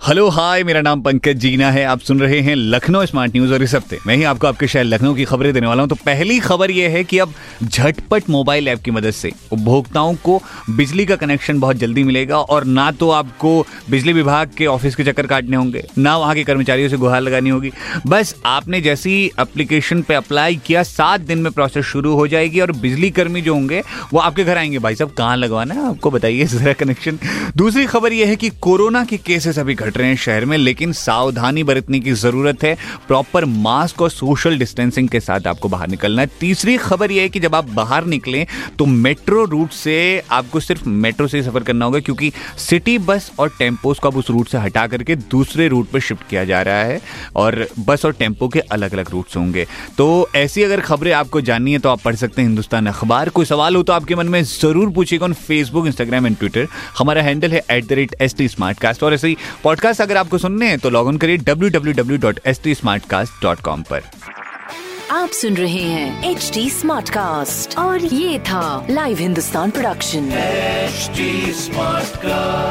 hello, hi, मेरा नाम पंकज जीना है। आप सुन रहे हैं लखनऊ स्मार्ट न्यूज़ और इस हफ़्ते मैं ही आपको आपके शहर लखनऊ की खबरें देने वाला हूँ। तो पहली खबर यह है कि अब झटपट मोबाइल ऐप की मदद से उपभोक्ताओं को बिजली का कनेक्शन बहुत जल्दी मिलेगा और ना तो आपको बिजली विभाग के ऑफ़िस के चक्कर काटने होंगे, ना वहाँ के कर्मचारियों से गुहार लगानी होगी। बस आपने जैसी एप्लीकेशन पे अप्लाई किया, सात दिन में प्रोसेस शुरू हो जाएगी और बिजली कर्मी जो होंगे, वो आपके घर आएँगे। भाई साहब, कहाँ लगवाना है आपको? बताइए जरा कनेक्शन दूसरी खबर यह है कि कोरोना के केसेस अभी रहे हैं शहर में, लेकिन सावधानी बरतने की ज़रूरत है। प्रॉपर मास्क और सोशल डिस्टेंसिंग के साथ आपको बाहर निकलना है। तीसरी खबर यह है कि जब आप बाहर निकलें तो मेट्रो रूट से आपको सिर्फ़ मेट्रो से सफ़र करना होगा, क्योंकि सिटी बस और टेम्पोस को अब उस रूट से हटा करके दूसरे रूट पर शिफ्ट किया जा रहा है, और बस और टेंपो के अलग अलग रूट्स होंगे। तो ऐसी अगर खबरें आपको जाननी है तो आप पढ़ सकते हैं हिंदुस्तान अखबार। कोई सवाल हो तो आपके मन में ज़रूर पूछिएगा on Facebook Instagram and Twitter हमारा हैंडल है at the rate S T smart cast और ऐसे ही पॉडकास्ट अगर आपको सुनने हैं तो लॉग इन करिए W W W dot S T smart cast dot com पर आप सुन रहे हैं एच टी स्मार्ट कास्ट और ये था live Hindustan production H smart Smartcast.